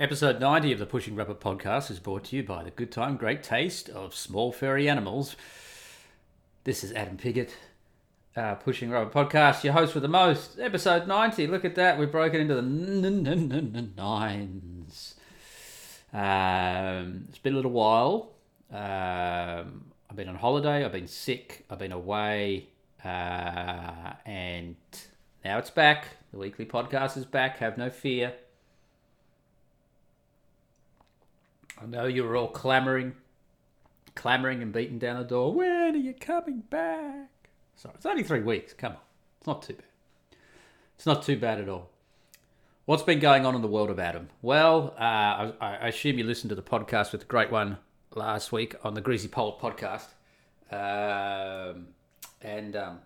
Episode 90 of the Pushing Rubber podcast is brought to you by the good time, great taste of small furry animals. This is Adam Piggott, uh, Pushing Rubber podcast, your host with the most. Episode 90. Look at that. We've broken into the n- n- n- n- nines. Um, it's been a little while. Um, I've been on holiday. I've been sick. I've been away. Uh, and now it's back. The weekly podcast is back. Have no fear. I know you were all clamoring, clamoring and beating down the door. When are you coming back? Sorry, it's only three weeks. Come on, it's not too bad. It's not too bad at all. What's been going on in the world of Adam? Well, uh, I, I assume you listened to the podcast with the great one last week on the Greasy Pole podcast, um, and um,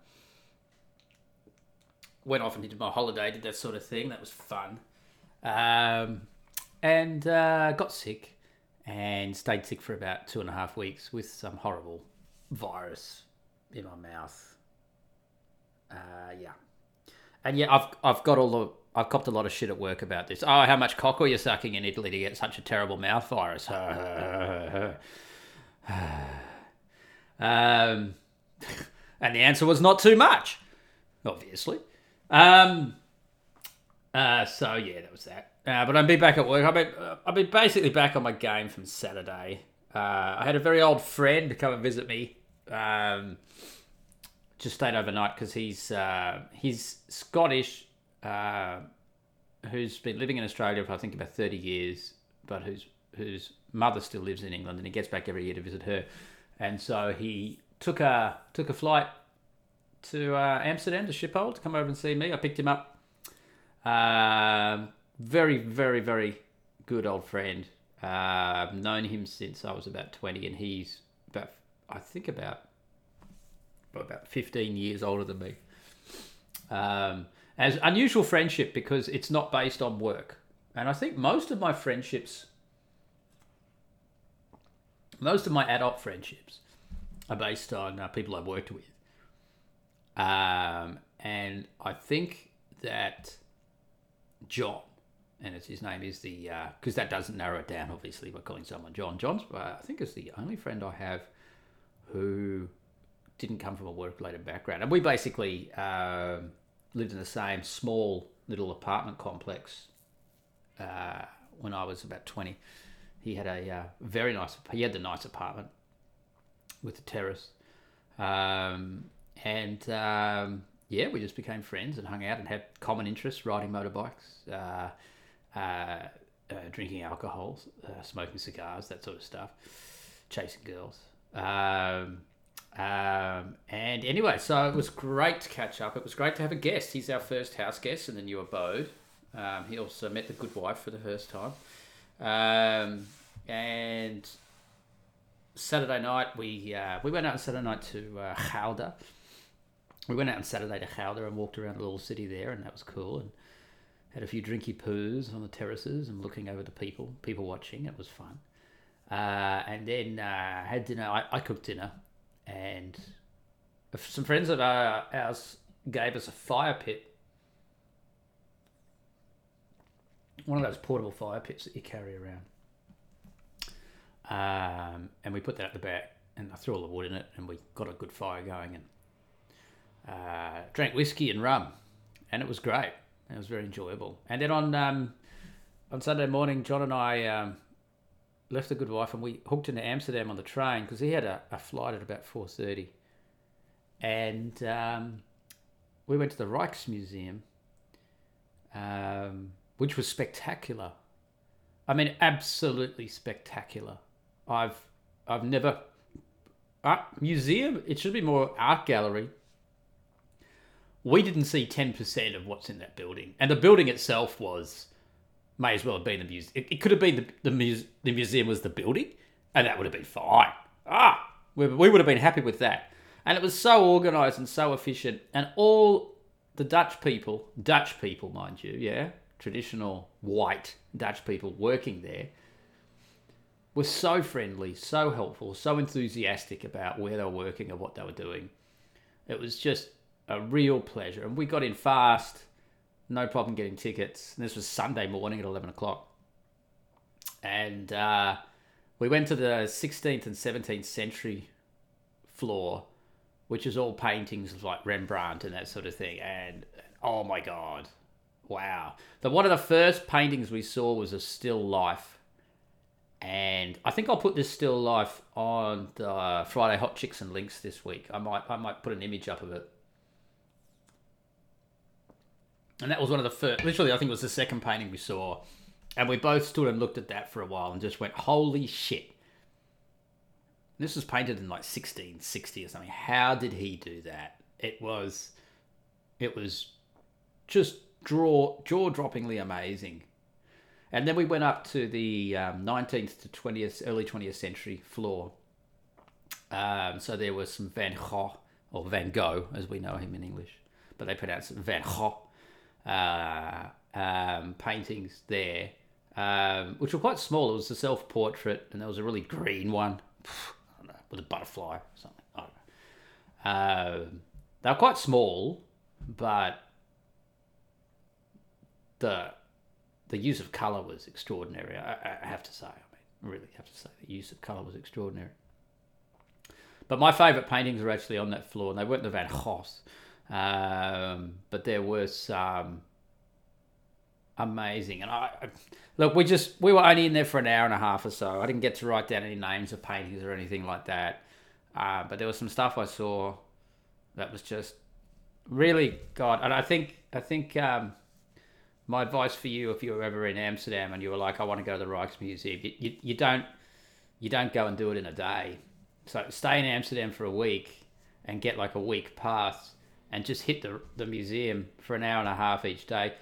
went off and did my holiday, did that sort of thing. That was fun, um, and uh, got sick and stayed sick for about two and a half weeks with some horrible virus in my mouth. Uh, yeah, and yeah, I've I've got all the I've copped a lot of shit at work about this. Oh, how much cock are you sucking in Italy to get such a terrible mouth virus? um, and the answer was not too much, obviously. Um, uh, so yeah, that was that. Uh, but I'll be back at work. I'll be, uh, I'll be basically back on my game from Saturday. Uh, I had a very old friend come and visit me. Um, just stayed overnight because he's uh, he's Scottish, uh, who's been living in Australia for I think about thirty years, but whose whose mother still lives in England, and he gets back every year to visit her. And so he took a took a flight to uh, Amsterdam to Schiphol to come over and see me. I picked him up. Um, very, very, very good old friend. Uh, I've known him since I was about 20, and he's about, I think, about about 15 years older than me. Um, as unusual friendship because it's not based on work. And I think most of my friendships, most of my adult friendships, are based on uh, people I've worked with. Um, and I think that John, and it's his name is the uh because uh, that doesn't narrow it down. Obviously, by calling someone John. John's uh, I think is the only friend I have who didn't come from a work-related background, and we basically uh, lived in the same small little apartment complex uh, when I was about twenty. He had a uh, very nice. He had the nice apartment with the terrace, um, and um, yeah, we just became friends and hung out and had common interests: riding motorbikes, uh, uh, uh, drinking alcohol, uh, smoking cigars, that sort of stuff, chasing girls. Um, um, and anyway, so it was great to catch up. It was great to have a guest. He's our first house guest in the new abode. Um, he also met the good wife for the first time. Um, and Saturday night, we uh, we went out on Saturday night to uh. We went out on Saturday to Gouda and walked around the little city there, and that was cool. And had a few drinky poos on the terraces and looking over the people, people watching. It was fun. Uh, and then uh, had dinner. I, I, cooked dinner, and some friends of ours gave us a fire pit. One of those portable fire pits that you carry around. Um, and we put that at the back, and I threw all the wood in it, and we got a good fire going, and uh, drank whiskey and rum, and it was great. It was very enjoyable. And then on um, on Sunday morning, John and I um, left the good wife and we hooked into Amsterdam on the train because he had a, a, flight at about four thirty, and um, we went to the Rijksmuseum, um, which was spectacular. I mean, absolutely spectacular. I've I've never art museum. It should be more art gallery we didn't see 10% of what's in that building. And the building itself was, may as well have been the museum. It, it, could have been the, the, muse, the museum was the building, and that would have been fine. Ah, we, we would have been happy with that. And it was so organised and so efficient. And all the Dutch people, Dutch people, mind you, yeah, traditional white Dutch people working there, were so friendly, so helpful, so enthusiastic about where they were working and what they were doing. It was just a real pleasure. And we got in fast, no problem getting tickets. And this was Sunday morning at 11 o'clock. and uh, we went to the 16th and 17th century floor, which is all paintings of like Rembrandt and that sort of thing. And oh my god, wow! The one of the first paintings we saw was a still life, and I think I'll put this still life on the Friday Hot Chicks and Links this week. I might I might put an image up of it. And that was one of the first. Literally, I think it was the second painting we saw, and we both stood and looked at that for a while and just went, "Holy shit!" This was painted in like 1660 or something. How did he do that? It was, it was just draw jaw droppingly amazing. And then we went up to the um, 19th to 20th, early 20th century floor. Um, so there was some Van Gogh, or Van Gogh, as we know him in English, but they pronounce it Van Gogh, uh, um, paintings there, um, which were quite small. It was a self portrait, and there was a really green one with a butterfly or something. I don't know. Um, they were quite small, but the the use of color was extraordinary. I, I have to say, I mean, really have to say, the use of color was extraordinary. But my favourite paintings are actually on that floor, and they weren't the Van Goghs, um, but there was some amazing. And I, I look, we just we were only in there for an hour and a half or so. I didn't get to write down any names of paintings or anything like that. Uh, but there was some stuff I saw that was just really God. And I think I think um, my advice for you, if you were ever in Amsterdam and you were like, I want to go to the Rijksmuseum, you, you, you don't you don't go and do it in a day. So stay in Amsterdam for a week and get like a week pass and just hit the the museum for an hour and a half each day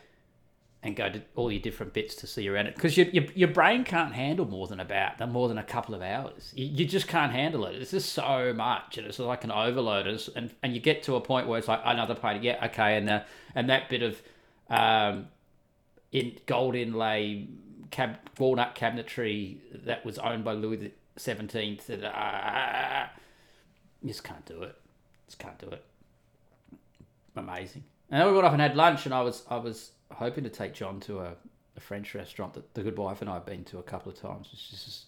and go to all your different bits to see around it. Because your, your, your brain can't handle more than about more than a couple of hours. You, you just can't handle it. It's just so much and it's like an overload. And, and you get to a point where it's like another painting yeah okay and the, and that bit of um, in gold inlay cab, walnut cabinetry that was owned by Louis the and uh, you just can't do it. Just can't do it amazing and then we went off and had lunch and I was I was hoping to take John to a, a French restaurant that the good wife and I have been to a couple of times, which is just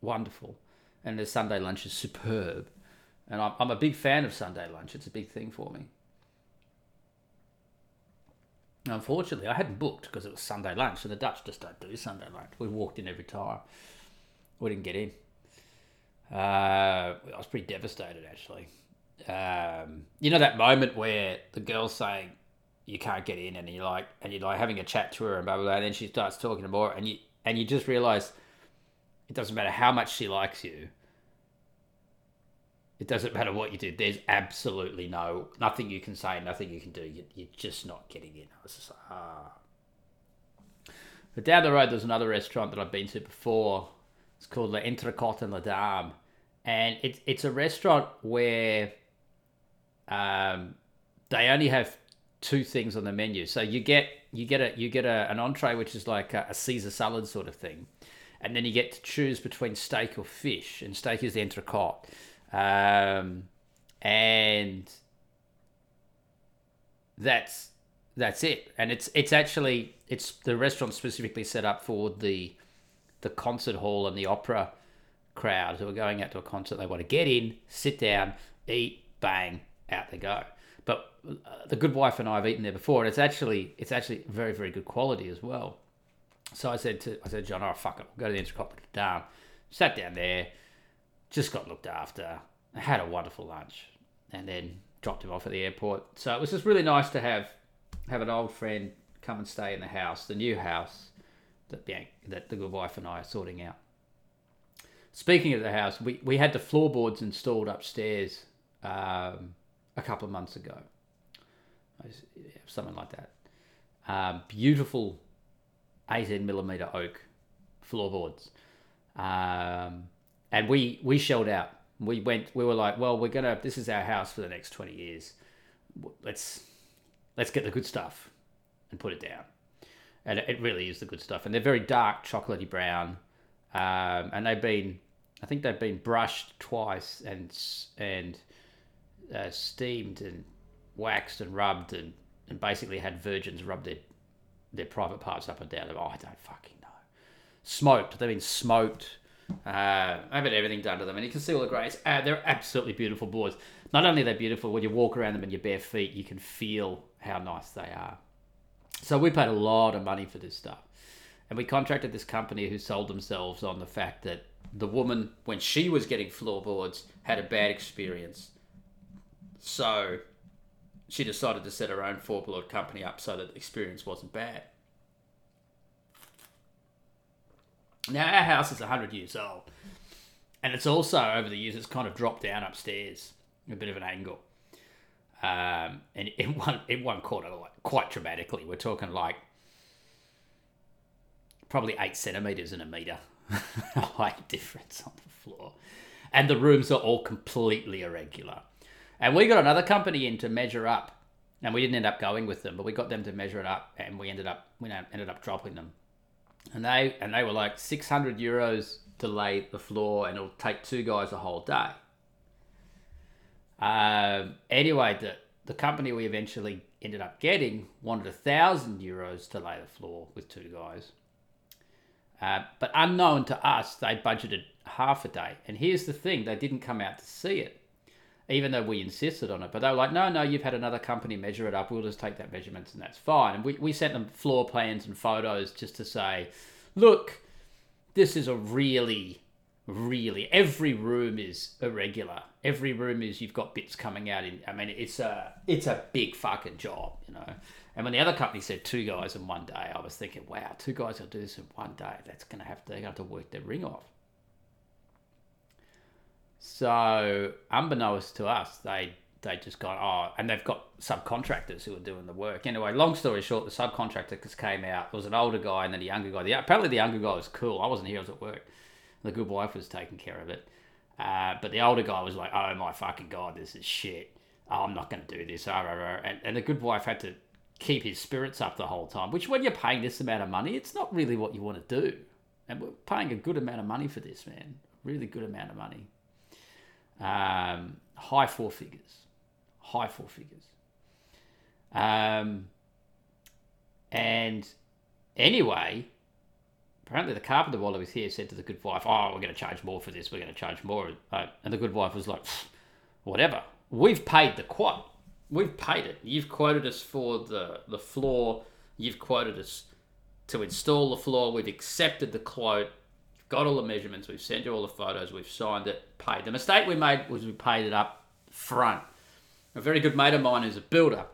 wonderful. And the Sunday lunch is superb. And I'm, I'm a big fan of Sunday lunch. It's a big thing for me. Unfortunately, I hadn't booked because it was Sunday lunch, and the Dutch just don't do Sunday lunch. We walked in every time. We didn't get in. Uh, I was pretty devastated, actually. Um, you know that moment where the girl's saying, you can't get in, and you're like, and you're like having a chat to her and blah blah blah. And then she starts talking more, and you and you just realize it doesn't matter how much she likes you. It doesn't matter what you do. There's absolutely no nothing you can say, nothing you can do. You, you're just not getting in. I was just like, ah. But down the road, there's another restaurant that I've been to before. It's called La Entrecote and La Dame, and it's it's a restaurant where um, they only have two things on the menu. So you get you get a you get a, an entree which is like a, a Caesar salad sort of thing, and then you get to choose between steak or fish, and steak is the entrecote, um, and that's that's it. And it's it's actually it's the restaurant specifically set up for the the concert hall and the opera crowd who are going out to a concert. They want to get in, sit down, eat, bang, out they go. But uh, the good wife and I have eaten there before, and it's actually it's actually very very good quality as well. So I said to I said John, oh fuck it, we'll go to the Entrecote down. Sat down there, just got looked after, had a wonderful lunch, and then dropped him off at the airport. So it was just really nice to have have an old friend come and stay in the house, the new house that that the good wife and I are sorting out. Speaking of the house, we, we had the floorboards installed upstairs um, a couple of months ago, something like that. Um, beautiful 18 millimeter oak floorboards, um, and we we shelled out. We went. We were like, well, we're gonna. This is our house for the next 20 years. Let's let's get the good stuff and put it down. And it really is the good stuff. And they're very dark, chocolatey brown, um, and they've been. I think they've been brushed twice and and uh, steamed and waxed and rubbed and, and basically had virgins rub their their private parts up and down. Oh, I don't fucking know. smoked. They've been smoked. Uh, I've had everything done to them, and you can see all the greys. Uh, they're absolutely beautiful boards. Not only are they beautiful, when you walk around them in your bare feet, you can feel how nice they are. So we paid a lot of money for this stuff, and we contracted this company who sold themselves on the fact that the woman, when she was getting floorboards, had a bad experience. So she decided to set her own floorboard company up so that the experience wasn't bad. Now our house is hundred years old, and it's also over the years it's kind of dropped down upstairs, a bit of an angle. Um, and in one in one corner, like quite dramatically, we're talking like probably eight centimeters and a meter height difference on the floor, and the rooms are all completely irregular. And we got another company in to measure up, and we didn't end up going with them, but we got them to measure it up, and we ended up we ended up dropping them. And they and they were like 600 euros to lay the floor and it'll take two guys a whole day. Um, anyway the the company we eventually ended up getting wanted a thousand euros to lay the floor with two guys. Uh, but unknown to us they budgeted half a day. And here's the thing they didn't come out to see it even though we insisted on it. But they were like, no, no, you've had another company measure it up. We'll just take that measurements and that's fine. And we, we sent them floor plans and photos just to say, look, this is a really, really, every room is irregular. Every room is, you've got bits coming out in, I mean, it's a, it's a big fucking job, you know. And when the other company said two guys in one day, I was thinking, wow, two guys will do this in one day. That's going to have to, they have to work their ring off. So, unbeknownst to us, they they just got oh, and they've got subcontractors who are doing the work. Anyway, long story short, the subcontractor came out. It was an older guy and then a younger guy. The, apparently, the younger guy was cool. I wasn't here; I was at work. The good wife was taking care of it, uh, but the older guy was like, "Oh my fucking god, this is shit. Oh, I'm not going to do this." And, and the good wife had to keep his spirits up the whole time. Which, when you're paying this amount of money, it's not really what you want to do. And we're paying a good amount of money for this, man. Really good amount of money. Um, high four figures. High four figures. Um, and anyway, apparently the carpenter while he was here said to the good wife, "Oh, we're going to charge more for this. We're going to charge more." And the good wife was like, "Whatever. We've paid the quote. We've paid it. You've quoted us for the the floor. You've quoted us to install the floor. We've accepted the quote got all the measurements, we've sent you all the photos, we've signed it, paid. The mistake we made was we paid it up front. A very good mate of mine who's a builder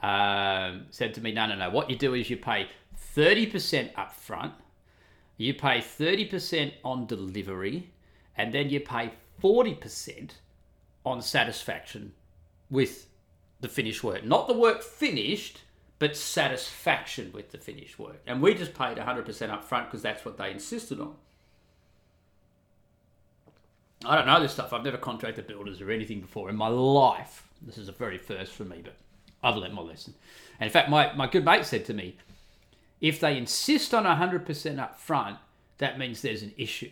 um, said to me, no, no, no, what you do is you pay 30% up front, you pay 30% on delivery, and then you pay 40% on satisfaction with the finished work. Not the work finished, but satisfaction with the finished work. And we just paid 100% up front because that's what they insisted on. I don't know this stuff. I've never contracted builders or anything before in my life. This is a very first for me, but I've learned my lesson. And in fact, my, my good mate said to me, if they insist on 100% up front, that means there's an issue.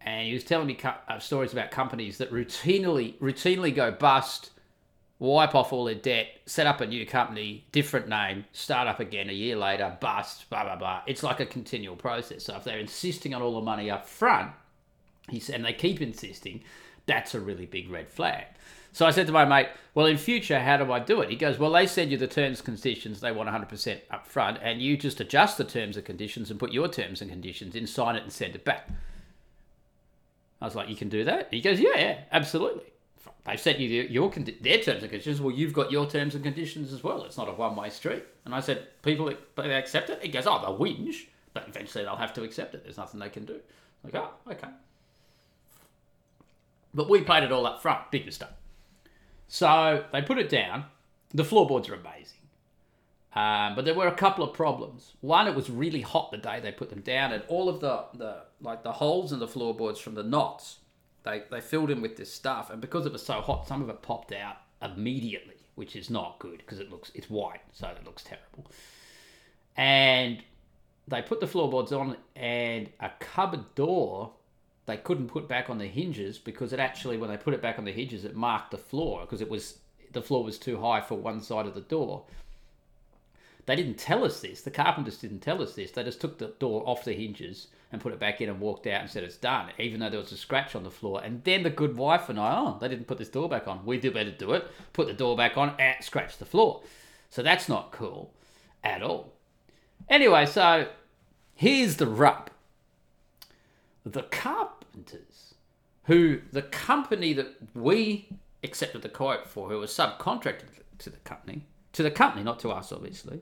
And he was telling me uh, stories about companies that routinely routinely go bust wipe off all their debt, set up a new company, different name, start up again a year later, bust, blah, blah, blah. It's like a continual process. So if they're insisting on all the money up front, he said, and they keep insisting, that's a really big red flag. So I said to my mate, well, in future, how do I do it? He goes, well, they send you the terms and conditions they want 100% up front, and you just adjust the terms and conditions and put your terms and conditions in, sign it, and send it back. I was like, you can do that? He goes, yeah, yeah, absolutely they've sent you your their terms and conditions. Well, you've got your terms and conditions as well. It's not a one way street. And I said, people they accept it. He goes, oh, they'll whinge, but eventually they'll have to accept it. There's nothing they can do. Like, oh, okay. But we played it all up front. Big mistake. So they put it down. The floorboards are amazing. Um, but there were a couple of problems. One, it was really hot the day they put them down, and all of the, the like the holes in the floorboards from the knots they they filled in with this stuff, and because it was so hot, some of it popped out immediately, which is not good because it looks it's white, so it looks terrible. And they put the floorboards on, and a cupboard door they couldn't put back on the hinges because it actually, when they put it back on the hinges, it marked the floor because it was the floor was too high for one side of the door. They didn't tell us this. The carpenters didn't tell us this. They just took the door off the hinges and put it back in and walked out and said it's done, even though there was a scratch on the floor. And then the good wife and I, oh, they didn't put this door back on. We did better do it. Put the door back on and scratch the floor. So that's not cool at all. Anyway, so here's the rub. The carpenters, who the company that we accepted the quote for, who was subcontracted to the company, to the company, not to us, obviously,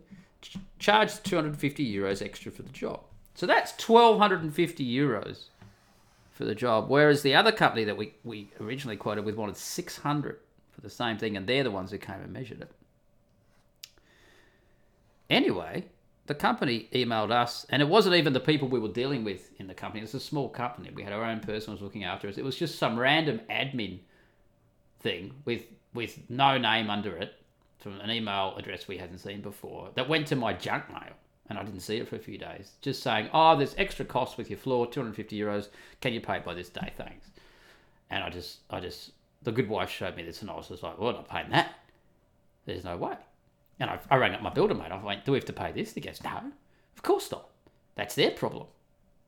charged 250 euros extra for the job. So that's 1,250 euros for the job. Whereas the other company that we, we originally quoted with wanted 600 for the same thing, and they're the ones who came and measured it. Anyway, the company emailed us, and it wasn't even the people we were dealing with in the company. It's a small company. We had our own person was looking after us. It was just some random admin thing with with no name under it from an email address we hadn't seen before that went to my junk mail and I didn't see it for a few days. Just saying, oh, there's extra cost with your floor, 250 euros. Can you pay it by this day? Thanks. And I just, I just, the good wife showed me this and I was just like, well, I'm not paying that. There's no way. And I, I rang up my builder mate. I went, do we have to pay this? He goes, no, of course not. That's their problem.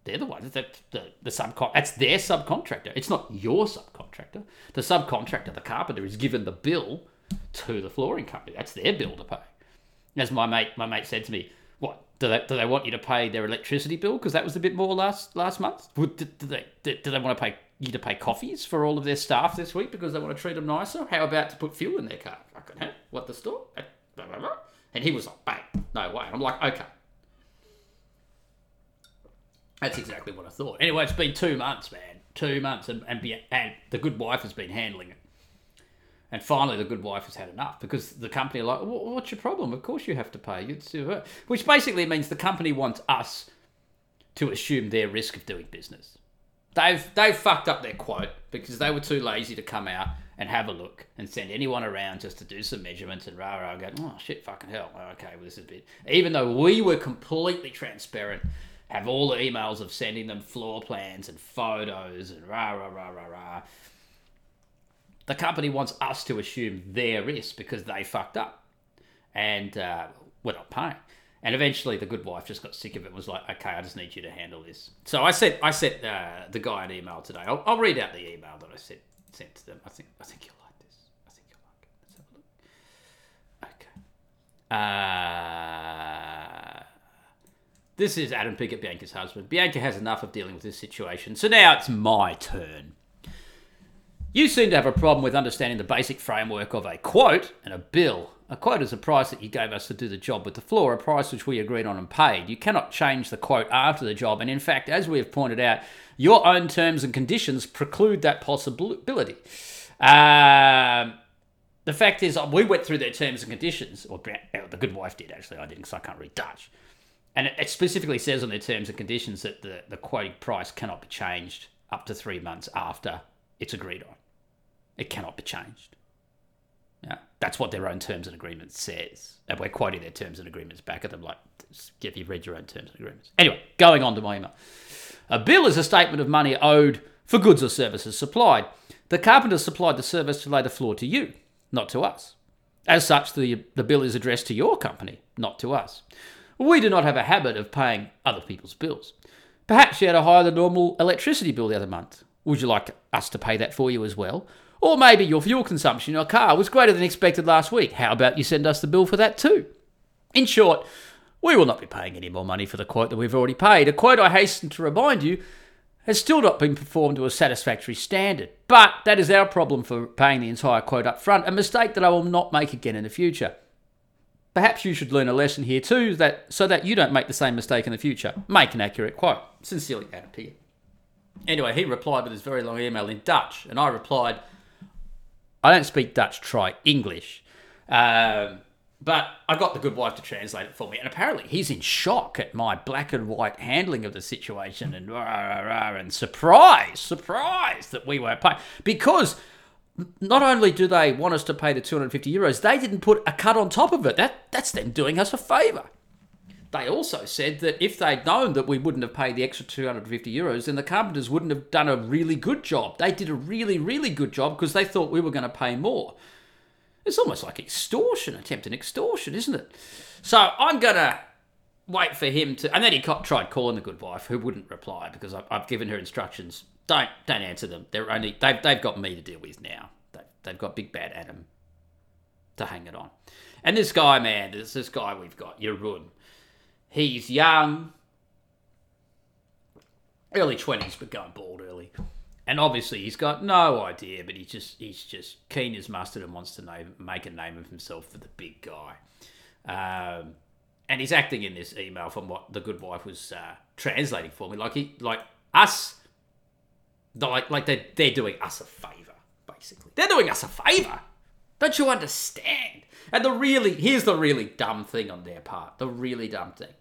They're the ones that the, the subcon that's their subcontractor. It's not your subcontractor. The subcontractor, the carpenter, is given the bill to the flooring company. That's their bill to pay. As my mate, my mate said to me, "What do they do? They want you to pay their electricity bill because that was a bit more last last month. Do, do they do, they want to pay you to pay coffees for all of their staff this week because they want to treat them nicer? How about to put fuel in their car? What the store? And he was like, "Bang, no way." And I'm like, "Okay." That's exactly what I thought. Anyway, it's been two months, man. Two months, and and, be, and the good wife has been handling it. And finally, the good wife has had enough because the company are like, "What's your problem? Of course you have to pay." Which basically means the company wants us to assume their risk of doing business. They've they've fucked up their quote because they were too lazy to come out and have a look and send anyone around just to do some measurements and rah rah go, oh shit, fucking hell, oh, okay, well this is a bit. Even though we were completely transparent have all the emails of sending them floor plans and photos and rah rah rah rah rah. The company wants us to assume their risk because they fucked up, and uh, we're not paying. And eventually, the good wife just got sick of it. and Was like, okay, I just need you to handle this. So I sent I sent uh, the guy an email today. I'll, I'll read out the email that I sent sent to them. I think I think you'll like this. I think you'll like it. Let's have a look. Okay. Uh, this is Adam Piggott, Bianca's husband. Bianca has enough of dealing with this situation, so now it's my turn. You seem to have a problem with understanding the basic framework of a quote and a bill. A quote is a price that you gave us to do the job with the floor, a price which we agreed on and paid. You cannot change the quote after the job, and in fact, as we have pointed out, your own terms and conditions preclude that possibility. Um, the fact is, we went through their terms and conditions, or the good wife did actually, I didn't because I can't read Dutch and it, specifically says on their terms and conditions that the, the quoting price cannot be changed up to three months after it's agreed on. It cannot be changed. Yeah, that's what their own terms and agreements says. And we're quoting their terms and agreements back at them like, get you read your own terms and agreements. Anyway, going on to my email. A bill is a statement of money owed for goods or services supplied. The carpenter supplied the service to lay the floor to you, not to us. As such, the, the bill is addressed to your company, not to us. We do not have a habit of paying other people's bills. Perhaps you had a higher than normal electricity bill the other month. Would you like us to pay that for you as well? Or maybe your fuel consumption in your car was greater than expected last week. How about you send us the bill for that too? In short, we will not be paying any more money for the quote that we've already paid. A quote, I hasten to remind you, has still not been performed to a satisfactory standard. But that is our problem for paying the entire quote up front, a mistake that I will not make again in the future. Perhaps you should learn a lesson here too, that so that you don't make the same mistake in the future. Make an accurate quote. Sincerely, Adam P. Anyway, he replied with his very long email in Dutch, and I replied, I don't speak Dutch, try English. Um, but I got the good wife to translate it for me, and apparently he's in shock at my black and white handling of the situation, and rah, rah, rah, and surprise, surprise that we were paying because not only do they want us to pay the 250 euros, they didn't put a cut on top of it. That that's them doing us a favour. They also said that if they'd known that we wouldn't have paid the extra 250 euros, then the carpenters wouldn't have done a really good job. They did a really, really good job because they thought we were going to pay more. It's almost like extortion, attempted extortion, isn't it? So I'm gonna wait for him to, and then he tried calling the good wife, who wouldn't reply because I've given her instructions. Don't don't answer them. They're only they've they've got me to deal with now. They, they've got big bad Adam to hang it on. And this guy, man, this this guy we've got, Jeroen. He's young, early twenties, but going bald early. And obviously, he's got no idea, but he's just he's just keen as mustard and wants to name, make a name of himself for the big guy. Um, and he's acting in this email from what the good wife was uh, translating for me, like he like us, like like they they're doing us a favor, basically. They're doing us a favor. Don't you understand? And the really here's the really dumb thing on their part. The really dumb thing.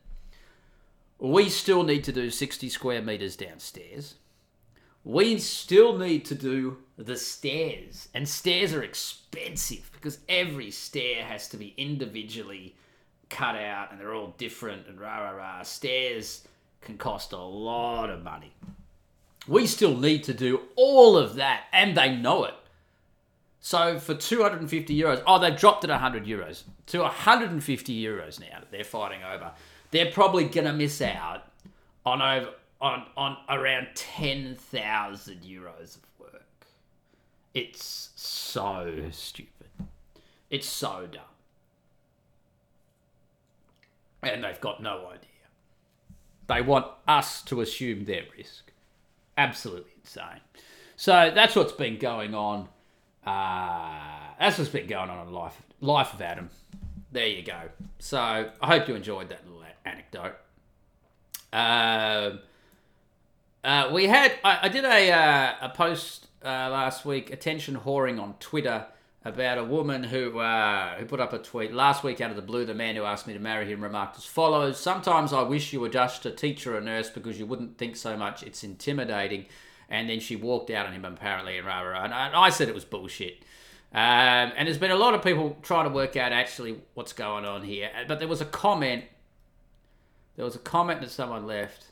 We still need to do 60 square meters downstairs. We still need to do the stairs. And stairs are expensive because every stair has to be individually cut out and they're all different and rah rah rah. Stairs can cost a lot of money. We still need to do all of that and they know it. So for 250 euros, oh, they've dropped it 100 euros to 150 euros now that they're fighting over. They're probably to miss out on over on on around 10,000 euros of work. It's so stupid. It's so dumb. And they've got no idea. They want us to assume their risk. Absolutely insane. So that's what's been going on. Uh, that's what's been going on in life, life of Adam. There you go. So I hope you enjoyed that little anecdote. Um, uh, we had I, I did a uh, a post uh, last week, attention whoring on Twitter about a woman who uh, who put up a tweet last week out of the blue. The man who asked me to marry him remarked as follows: "Sometimes I wish you were just a teacher or a nurse because you wouldn't think so much. It's intimidating." And then she walked out on him apparently, and rah, rah. And I said it was bullshit. Um, and there's been a lot of people trying to work out actually what's going on here. But there was a comment. There was a comment that someone left.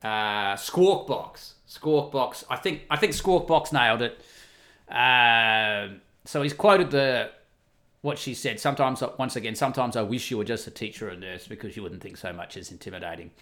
Uh, Squawkbox, Squawkbox. I think I think Squawkbox nailed it. Um, so he's quoted the what she said. Sometimes, once again, sometimes I wish you were just a teacher or nurse because you wouldn't think so much as intimidating.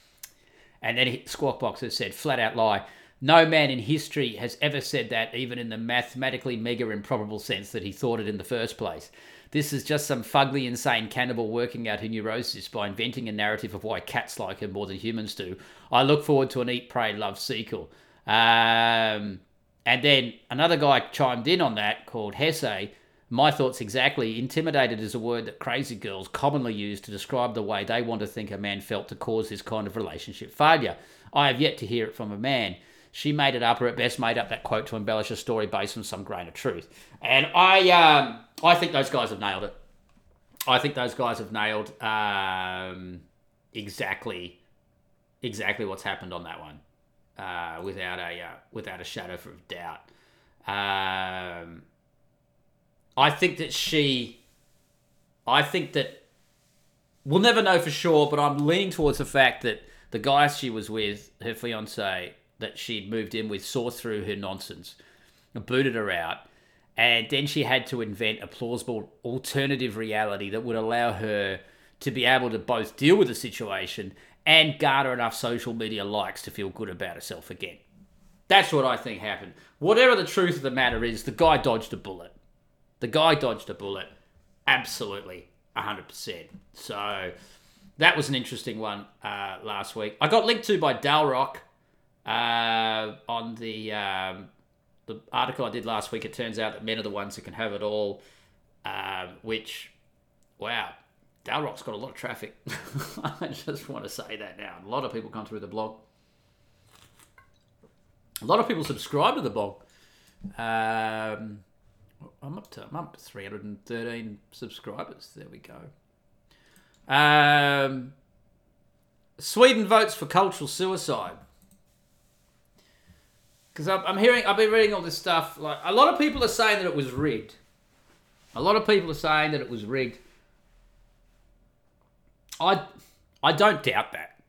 And then he, Squawkbox has said, flat out lie. No man in history has ever said that, even in the mathematically mega improbable sense that he thought it in the first place. This is just some fugly, insane cannibal working out her neurosis by inventing a narrative of why cats like her more than humans do. I look forward to an Eat, Pray, Love sequel. Um, and then another guy chimed in on that called Hesse. My thoughts exactly. Intimidated is a word that crazy girls commonly use to describe the way they want to think a man felt to cause this kind of relationship failure. I have yet to hear it from a man she made it up, or at best made up that quote to embellish a story based on some grain of truth. And I, um, I think those guys have nailed it. I think those guys have nailed um, exactly, exactly what's happened on that one, uh, without a uh, without a shadow of doubt. Um, I think that she, I think that we'll never know for sure, but I'm leaning towards the fact that the guy she was with, her fiance, that she'd moved in with saw through her nonsense, booted her out, and then she had to invent a plausible alternative reality that would allow her to be able to both deal with the situation and garner enough social media likes to feel good about herself again. That's what I think happened. Whatever the truth of the matter is, the guy dodged a bullet. The guy dodged a bullet. Absolutely. 100%. So that was an interesting one uh, last week. I got linked to by Dalrock uh, on the um, the article I did last week, it turns out that men are the ones who can have it all, um, which, wow, Dalrock's got a lot of traffic. I just want to say that now. A lot of people come through the blog. A lot of people subscribe to the blog. Um, I'm up to I'm up to 313 subscribers. There we go. Um, Sweden votes for cultural suicide because I'm hearing, I've been reading all this stuff. Like a lot of people are saying that it was rigged. A lot of people are saying that it was rigged. I, I don't doubt that.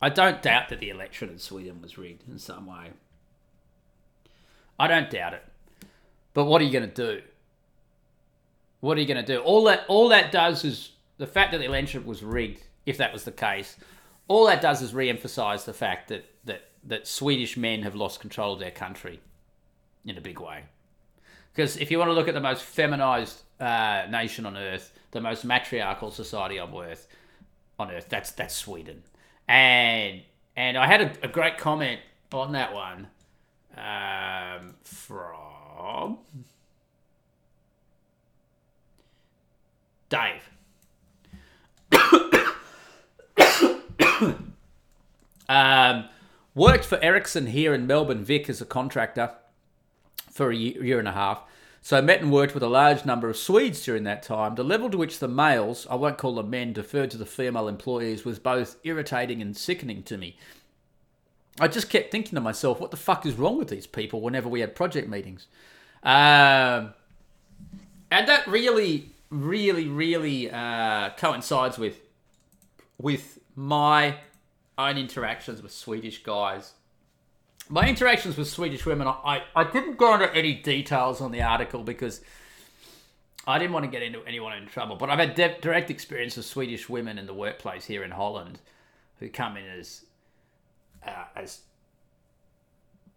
I don't doubt that the election in Sweden was rigged in some way. I don't doubt it. But what are you going to do? What are you going to do? All that all that does is the fact that the election was rigged, if that was the case. All that does is re-emphasize the fact that that Swedish men have lost control of their country in a big way. Because if you want to look at the most feminized uh, nation on earth, the most matriarchal society on earth, on earth, that's that's Sweden. And and I had a, a great comment on that one um, from Dave. um, worked for Ericsson here in Melbourne, Vic, as a contractor for a year, year and a half. So I met and worked with a large number of Swedes during that time. The level to which the males, I won't call them men, deferred to the female employees was both irritating and sickening to me. I just kept thinking to myself, what the fuck is wrong with these people whenever we had project meetings? Um, and that really, really, really uh, coincides with with my own interactions with Swedish guys my interactions with Swedish women, I, I didn't go into any details on the article because I didn't want to get into anyone in trouble. But I've had de- direct experience of Swedish women in the workplace here in Holland who come in as, uh, as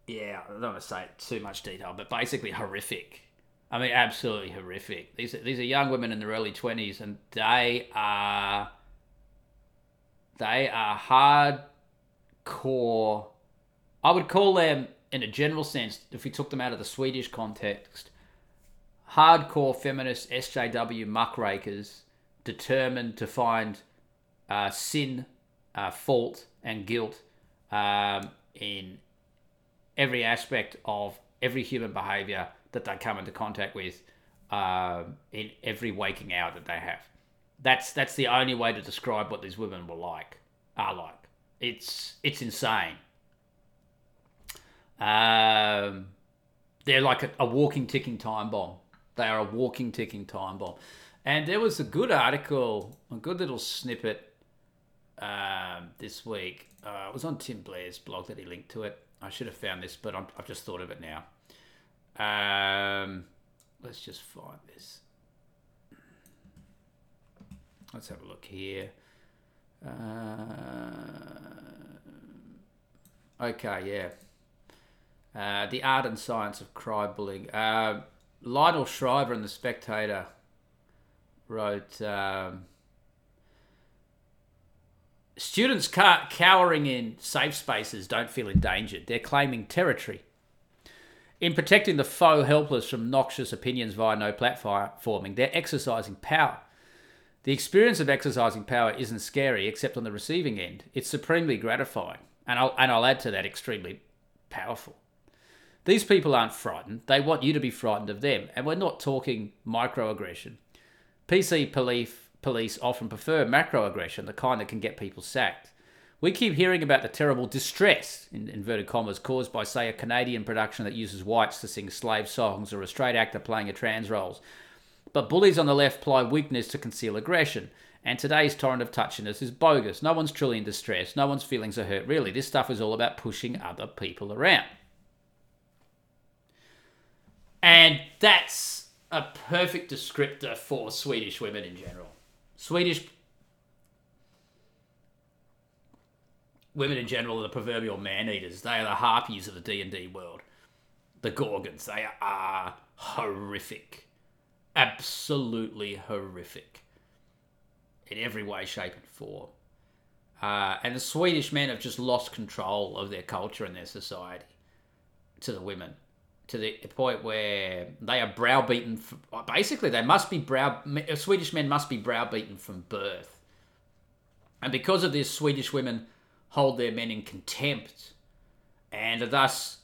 yeah, I don't want to say too much detail, but basically horrific. I mean, absolutely horrific. These are, these are young women in their early twenties, and they are they are hardcore I would call them, in a general sense, if we took them out of the Swedish context, hardcore feminist SJW muckrakers determined to find uh, sin, uh, fault, and guilt um, in every aspect of every human behavior that they come into contact with uh, in every waking hour that they have. That's that's the only way to describe what these women were like, are like. It's it's insane. Um, they're like a, a, walking, ticking time bomb. They are a walking, ticking time bomb. And there was a good article, a good little snippet um, this week. Uh, it was on Tim Blair's blog that he linked to it. I should have found this, but i have just thought of it now. Um, let's just find this. Let's have a look here. Uh, okay, yeah. Uh, the Art and Science of Cry Bullying. Uh, Lionel Shriver in The Spectator wrote um, Students ca- cowering in safe spaces don't feel endangered. They're claiming territory. In protecting the faux helpless from noxious opinions via no platforming, they're exercising power. The experience of exercising power isn't scary, except on the receiving end. It's supremely gratifying, and I'll, and I'll add to that extremely powerful. These people aren't frightened. They want you to be frightened of them. And we're not talking microaggression. PC police, police often prefer macroaggression, the kind that can get people sacked. We keep hearing about the terrible distress, in inverted commas, caused by, say, a Canadian production that uses whites to sing slave songs or a straight actor playing a trans role. But bullies on the left ply weakness to conceal aggression. And today's torrent of touchiness is bogus. No one's truly in distress. No one's feelings are hurt, really. This stuff is all about pushing other people around. And that's a perfect descriptor for Swedish women in general. Swedish women in general are the proverbial man eaters. They are the harpies of the D and D world. The Gorgons. They are horrific, absolutely horrific, in every way, shape, and form. Uh, and the Swedish men have just lost control of their culture and their society to the women to the point where they are browbeaten. basically, they must be brow. Swedish men must be browbeaten from birth, and because of this, Swedish women hold their men in contempt, and are thus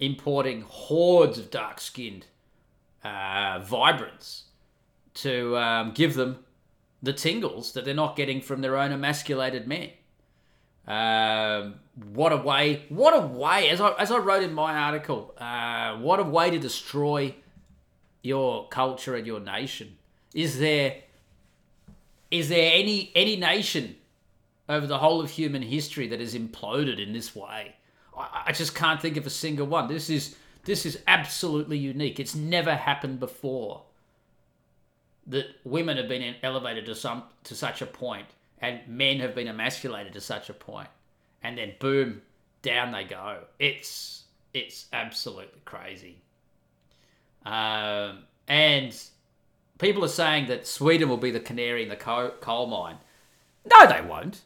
importing hordes of dark-skinned uh, vibrants to um, give them the tingles that they're not getting from their own emasculated men. Um, what a way! What a way! As I as I wrote in my article, uh, what a way to destroy your culture and your nation. Is there is there any any nation over the whole of human history that has imploded in this way? I, I just can't think of a single one. This is this is absolutely unique. It's never happened before. that women have been elevated to some to such a point, and men have been emasculated to such a point, and then boom, down they go. It's it's absolutely crazy. Um, and people are saying that Sweden will be the canary in the coal, coal mine. No, they won't.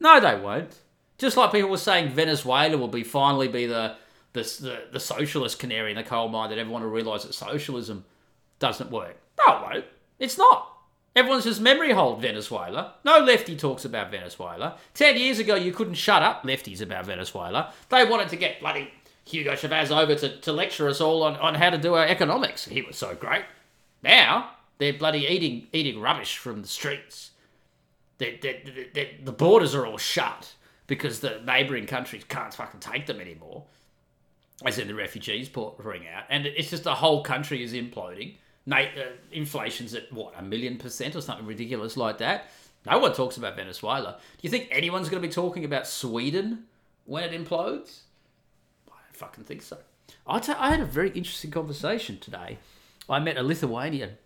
No, they won't. Just like people were saying Venezuela will be finally be the the, the, socialist canary in the coal mine that everyone will realise that socialism doesn't work. No, it won't. It's not. Everyone's just memory hold Venezuela. No lefty talks about Venezuela. Ten years ago, you couldn't shut up lefties about Venezuela. They wanted to get bloody Hugo Chavez over to, to lecture us all on, on how to do our economics. He was so great. Now, they're bloody eating eating rubbish from the streets. They're, they're, they're, the borders are all shut because the neighbouring countries can't fucking take them anymore. As in the refugees pouring out. And it's just the whole country is imploding. uh, inflation's at, what, a million percent or something ridiculous like that. No one talks about Venezuela. Do you think anyone's going to be talking about Sweden when it implodes? I don't fucking think so. I, t- I had a very interesting conversation today. I met a Lithuanian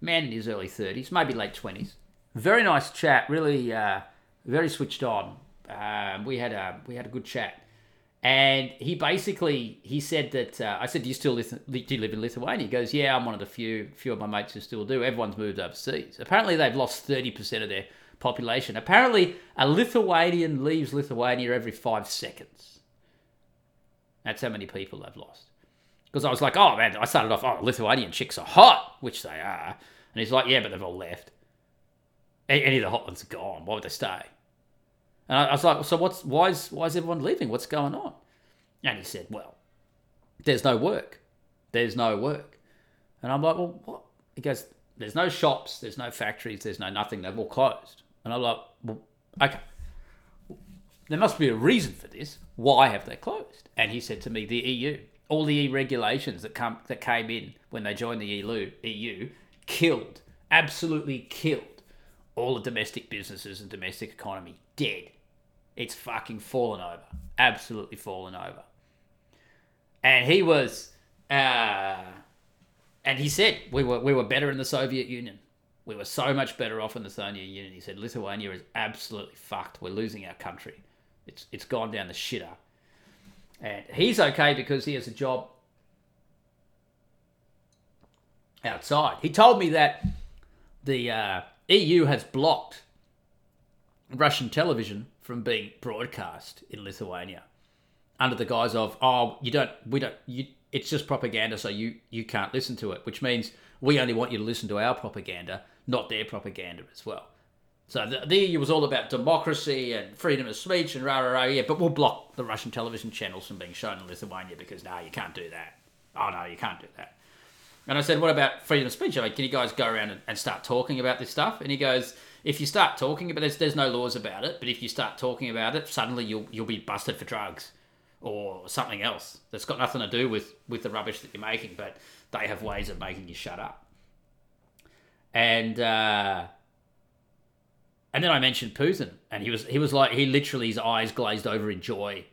man in his early 30s, maybe late 20s. Very nice chat, really uh, very switched on. Um, we had a we had a good chat, and he basically he said that uh, I said, "Do you still live, do you live in Lithuania?" He goes, "Yeah, I'm one of the few few of my mates who still do. Everyone's moved overseas. Apparently, they've lost thirty percent of their population. Apparently, a Lithuanian leaves Lithuania every five seconds. That's how many people they've lost." Because I was like, "Oh man," I started off, "Oh, Lithuanian chicks are hot," which they are, and he's like, "Yeah, but they've all left. Any of the hot ones are gone. Why would they stay?" And I, was like, so what's why is why is everyone leaving? What's going on? And he said, well, there's no work. There's no work. And I'm like, well, what? He goes, there's no shops, there's no factories, there's no nothing. They've all closed. And I'm like, well, okay. There must be a reason for this. Why have they closed? And he said to me, the EU, all the regulations that come that came in when they joined the EU, EU killed, absolutely killed all the domestic businesses and domestic economy dead. It's fucking fallen over. Absolutely fallen over. And he was, uh, and he said we were we were better in the Soviet Union. We were so much better off in the Soviet Union. He said Lithuania is absolutely fucked. We're losing our country. It's it's gone down the shitter. And he's okay because he has a job outside. He told me that the uh, EU has blocked Russian television from being broadcast in Lithuania under the guise of oh you don't we don't you it's just propaganda so you you can't listen to it which means we only want you to listen to our propaganda not their propaganda as well. So the, the EU was all about democracy and freedom of speech and rah rah rah yeah but we'll block the Russian television channels from being shown in Lithuania because no you can't do that. Oh no you can't do that and I said what about freedom of speech mean, can you guys go around and, and start talking about this stuff and he goes if you start talking about there's there's no laws about it, but if you start talking about it, suddenly you'll you'll be busted for drugs or something else that's got nothing to do with with the rubbish that you're making, but they have ways of making you shut up. And uh, and then I mentioned Putin, and he was he was like he literally his eyes glazed over in joy.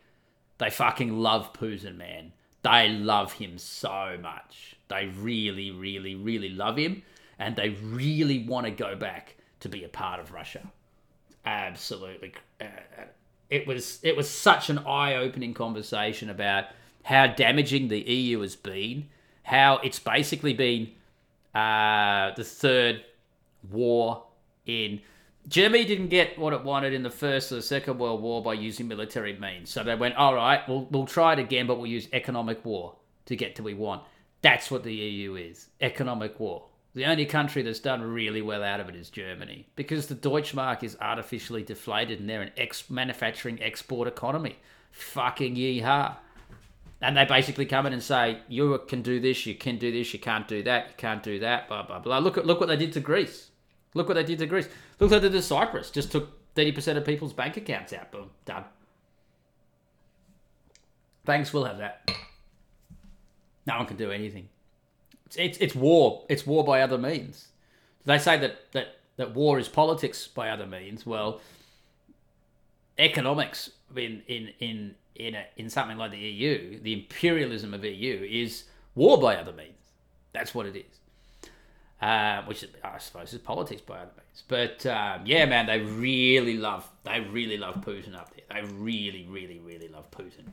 They fucking love Putin, man. They love him so much. They really, really, really love him, and they really want to go back to be a part of Russia. Absolutely, uh, it was it was such an eye-opening conversation about how damaging the EU has been, how it's basically been uh, the third war in. Germany didn't get what it wanted in the First or the Second World War by using military means. So they went, all right, we'll, we'll try it again, but we'll use economic war to get to we want. That's what the EU is economic war. The only country that's done really well out of it is Germany because the Deutschmark is artificially deflated and they're an ex manufacturing export economy. Fucking yeehaw. And they basically come in and say, you can do this, you can do this, you can't do that, you can't do that, blah, blah, blah. Look, at, look what they did to Greece. Look what they did to Greece. Look what they did to Cyprus. Just took 30% of people's bank accounts out. Boom, done. Banks will have that. No one can do anything it's it's war. It's war by other means. They say that that that war is politics by other means. Well, economics in in in in a, in something like the EU, the imperialism of EU is war by other means. That's what it is. uh, which I suppose is politics by other means. But um, yeah, man, they really love they really love Putin up there. They really, really, really love Putin.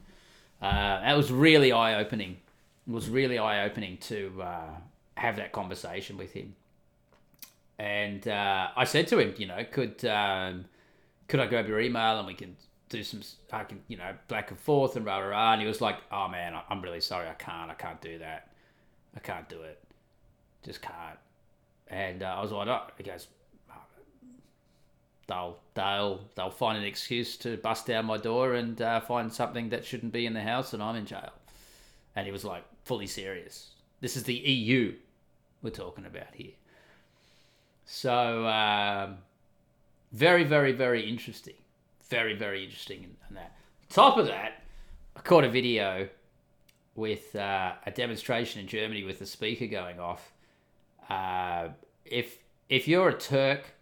Uh, it was really eye opening. Was really eye opening to uh, have that conversation with him. And uh, I said to him, you know, could um, could I grab your email and we can do some, I can, you know, back and forth and rah rah rah. And he was like, oh man, I'm really sorry, I can't, I can't do that, I can't do it, just can't. And uh, I was like, oh, he goes, they'll they'll they'll find an excuse to bust down my door and uh, find something that shouldn't be in the house, and I'm in jail. And he was like fully serious. This is the EU we're talking about here. So um, very, very, very interesting. Very, very interesting in, in that. Top of that, I caught a video with uh, a demonstration in Germany with the speaker going off. Uh, if if you're a Turk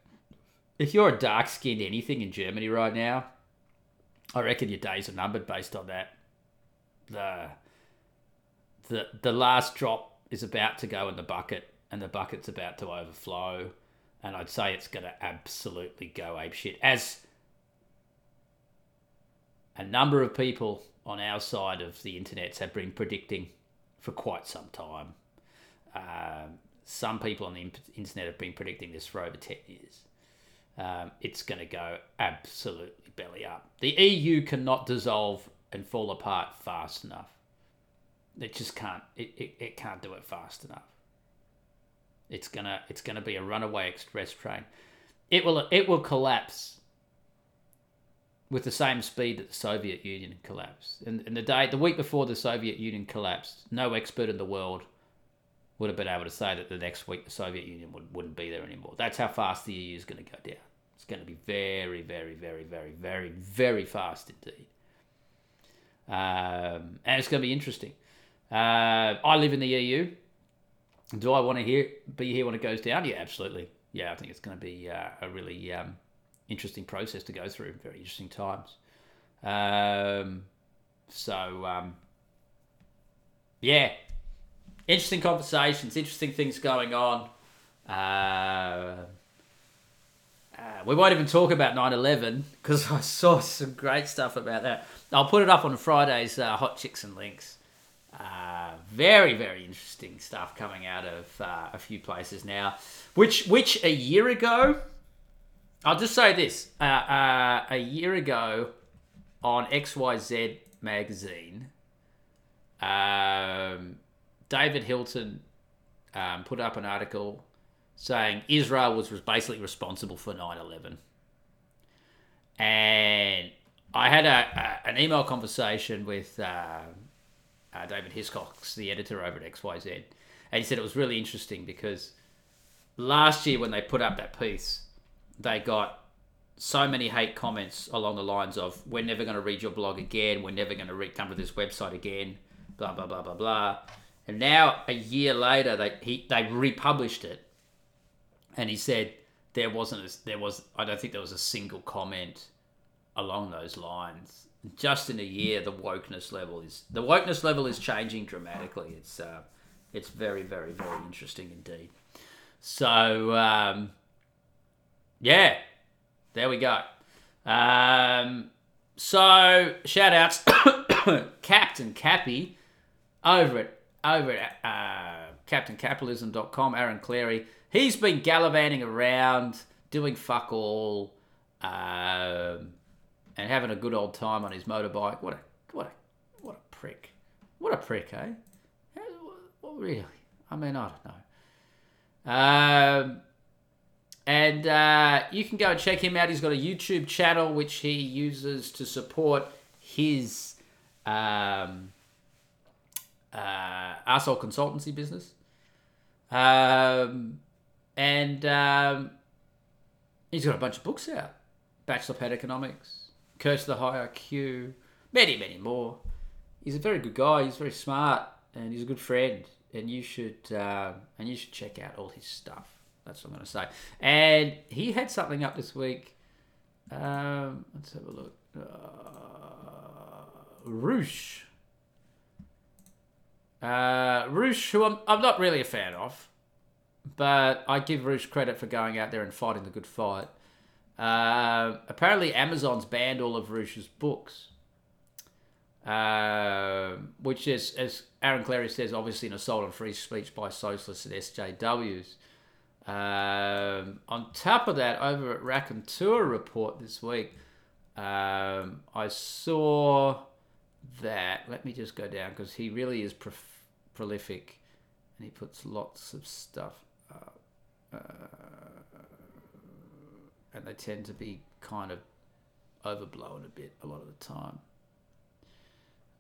if you're a dark skinned anything in Germany right now, I reckon your days are numbered based on that. The the the last drop is about to go in the bucket and the bucket's about to overflow. And I'd say it's gonna absolutely go ape shit. As a number of people on our side of the internet have been predicting for quite some time. Um, some people on the internet have been predicting this for over 10 years um, it's going to go absolutely belly up. The EU cannot dissolve and fall apart fast enough. It just can't. It, it, it can't do it fast enough. It's gonna it's gonna be a runaway express train. It will it will collapse with the same speed that the Soviet Union collapsed. And, and the day the week before the Soviet Union collapsed, no expert in the world would have been able to say that the next week the Soviet Union would, wouldn't be there anymore. That's how fast the EU is going to go down. It's going to be very, very, very, very, very, very fast indeed. Um, and it's going to be interesting. Uh, I live in the EU. Do I want to hear be here when it goes down? Yeah, absolutely. Yeah, I think it's going to be uh, a really um, interesting process to go through. Very interesting times. Um, so, um, yeah, interesting conversations, interesting things going on. Uh, uh, we won't even talk about 9-11 because I saw some great stuff about that. I'll put it up on Friday's uh, Hot Chicks and Links. Uh, very, very interesting stuff coming out of uh, a few places now. Which, which a year ago, I'll just say this: uh, uh, a year ago, on XYZ magazine, um, David Hilton um, put up an article saying Israel was basically responsible for 9 11. And I had a, a, an email conversation with uh, uh, David Hiscox, the editor over at XYZ. And he said it was really interesting because last year when they put up that piece, they got so many hate comments along the lines of "We're never going to read your blog again. We're never going to re- come to this website again." Blah blah blah blah blah. And now a year later, they he, they republished it, and he said there wasn't a, there was I don't think there was a single comment along those lines. Just in a year, the wokeness level is the wokeness level is changing dramatically. It's uh, it's very very very interesting indeed. So um, yeah, there we go. Um, so shout outs Captain Cappy over at over at uh, CaptainCapitalism.com. Aaron Clarey he's been gallivanting around, doing fuck all, um, and having a good old time on his motorbike. What a what a what a prick! What a prick, eh? What, really? I mean, I don't know. Um, and uh, you can go and check him out. He's got a YouTube channel which he uses to support his um, uh, arsehole consultancy business. Um, and um, he's got a bunch of books out Bachelor Pad Economics, Curse the High IQ, many, many more. He's a very good guy, he's very smart, and he's a good friend. And you should uh, and you should check out all his stuff. That's what I'm going to say. And he had something up this week. Um, let's have a look. Uh, Roosh. Uh, Roosh, who I'm, I'm not really a fan of but I give Roosh credit for going out there and fighting the good fight. Uh, apparently, Amazon's banned all of Roosh's books, uh, which is, as Aaron Clarey says, obviously an assault on free speech by socialists and SJWs. Um, on top of that, over at Raconteur Report this week, um, I saw that. Let me just go down because he really is prof- prolific and he puts lots of stuff up. Uh, and they tend to be kind of overblown a bit a lot of the time.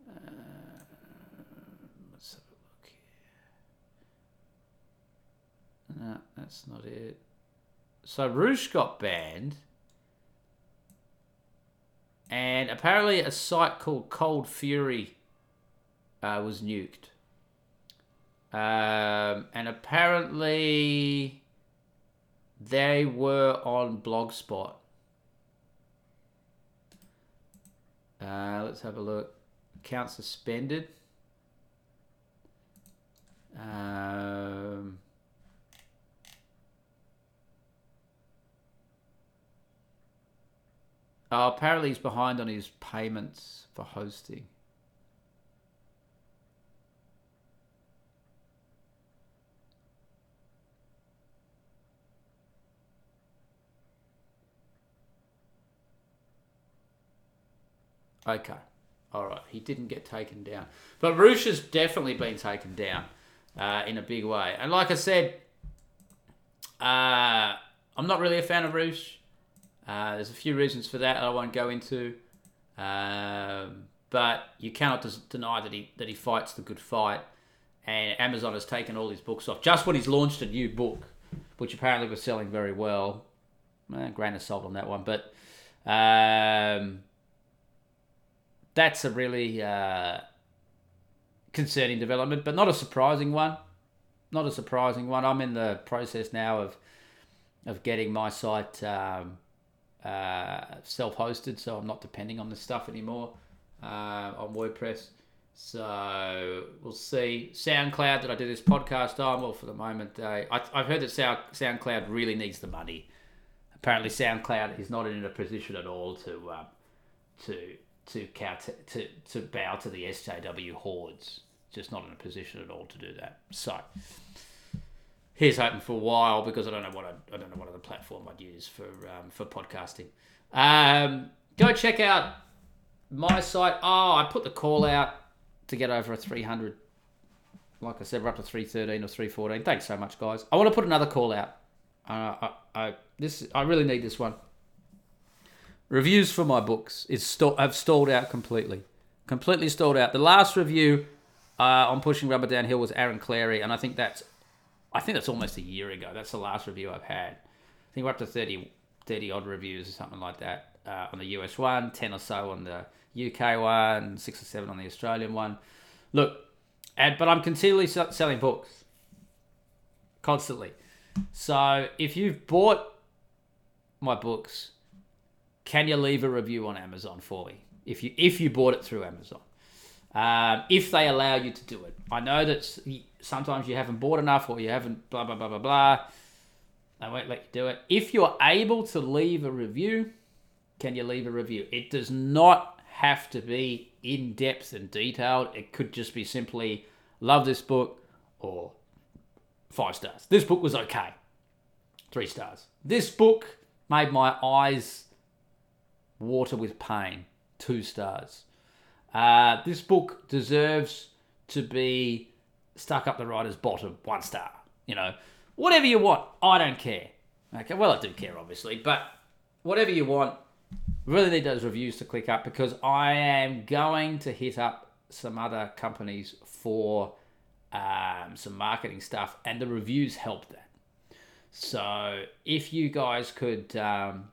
Uh, let's have a look here. No, that's not it. So Roosh got banned. And apparently a site called Cold Fury uh, was nuked. Um, and apparently they were on Blogspot. Uh, let's have a look. Account suspended. Um, oh, apparently he's behind on his payments for hosting. Okay. All right. He didn't get taken down. But Roosh has definitely been taken down uh, in a big way. And like I said, uh, I'm not really a fan of Roosh. Uh, there's a few reasons for that I won't go into. Um, but you cannot des- deny that he that he fights the good fight. And Amazon has taken all his books off just when he's launched a new book, which apparently was selling very well. Eh, grain of salt on that one, but um, that's a really uh, concerning development, but not a surprising one. Not a surprising one. I'm in the process now of of getting my site um, uh, self-hosted, so I'm not depending on this stuff anymore uh, on WordPress. So we'll see. SoundCloud, did I do this podcast on? Well, for the moment, uh, I, I've heard that Sound, SoundCloud really needs the money. Apparently, SoundCloud is not in a position at all to uh, to to, to to bow to the SJW hordes. Just not in a position at all to do that. So here's hoping for a while because I don't know what I, I don't know what other platform I'd use for um, for podcasting. Um, go check out my site. Oh, I put the call out to get over a 300. Like I said, we're up to 313 or 314. Thanks so much, guys. I want to put another call out. Uh, I, I this I really need this one. Reviews for my books is st- have stalled out completely, completely stalled out. The last review uh, on pushing rubber downhill was Aaron Clarey, and I think that's I think that's almost a year ago. That's the last review I've had. I think we're up to 30, 30 odd reviews or something like that uh, on the US one, 10 or so on the UK one, six or seven on the Australian one. Look, and, but I'm continually selling books constantly. So if you've bought my books, can you leave a review on Amazon for me? If you if you bought it through Amazon, um, if they allow you to do it, I know that sometimes you haven't bought enough or you haven't blah blah blah blah blah. They won't let you do it. If you're able to leave a review, can you leave a review? It does not have to be in depth and detailed. It could just be simply love this book or five stars. This book was okay. Three stars. This book made my eyes water with pain. Two stars. Uh, this book deserves to be stuck up the writer's bottom. One star. You know, whatever you want. I don't care. Okay, well, I do care, obviously, but whatever you want, really need those reviews to click up because I am going to hit up some other companies for um, some marketing stuff, and the reviews help that. So if you guys could um,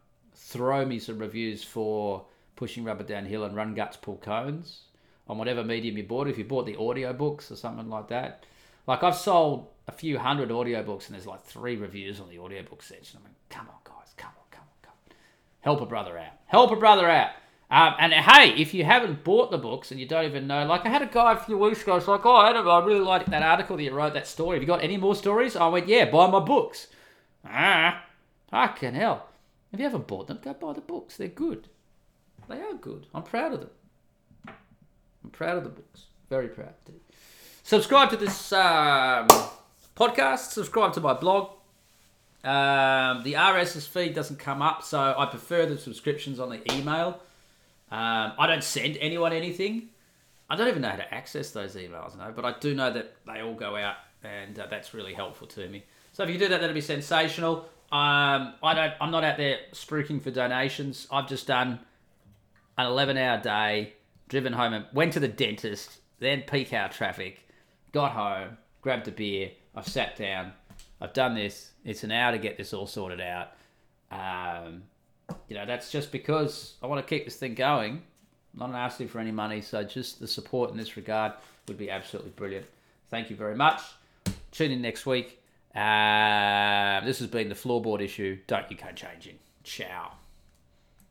throw me some reviews for pushing rubber downhill and run guts pull cones on whatever medium you bought. If you bought the audio books or something like that, like I've sold a few hundred audiobooks and there's like three reviews on the audiobook section. I mean, come on, guys, come on, come on, come on. Help a brother out. Help a brother out. Um, and hey, if you haven't bought the books and you don't even know, like I had a guy a few weeks ago, it's like, oh, I really liked that article that you wrote, that story. Have you got any more stories? I went, yeah, buy my books. Ah, fucking hell. If you haven't bought them, go buy the books. They're good. They are good. I'm proud of them. I'm proud of the books. Very proud. Dude. Subscribe to this um, podcast. Subscribe to my blog. Um, the RSS feed doesn't come up, so I prefer the subscriptions on the email. Um, I don't send anyone anything. I don't even know how to access those emails, no, but I do know that they all go out, and uh, that's really helpful to me. So if you do that, that'd be sensational. Um, I don't. I'm not out there spruiking for donations. I've just done an 11 hour day, driven home, and went to the dentist, then peak hour traffic, got home, grabbed a beer. I've sat down. I've done this. It's an hour to get this all sorted out. Um, you know, that's just because I want to keep this thing going. I'm not asking for any money, so just the support in this regard would be absolutely brilliant. Thank you very much. Tune in next week. Uh, this has been the floorboard issue. Don't you go changing. Ciao.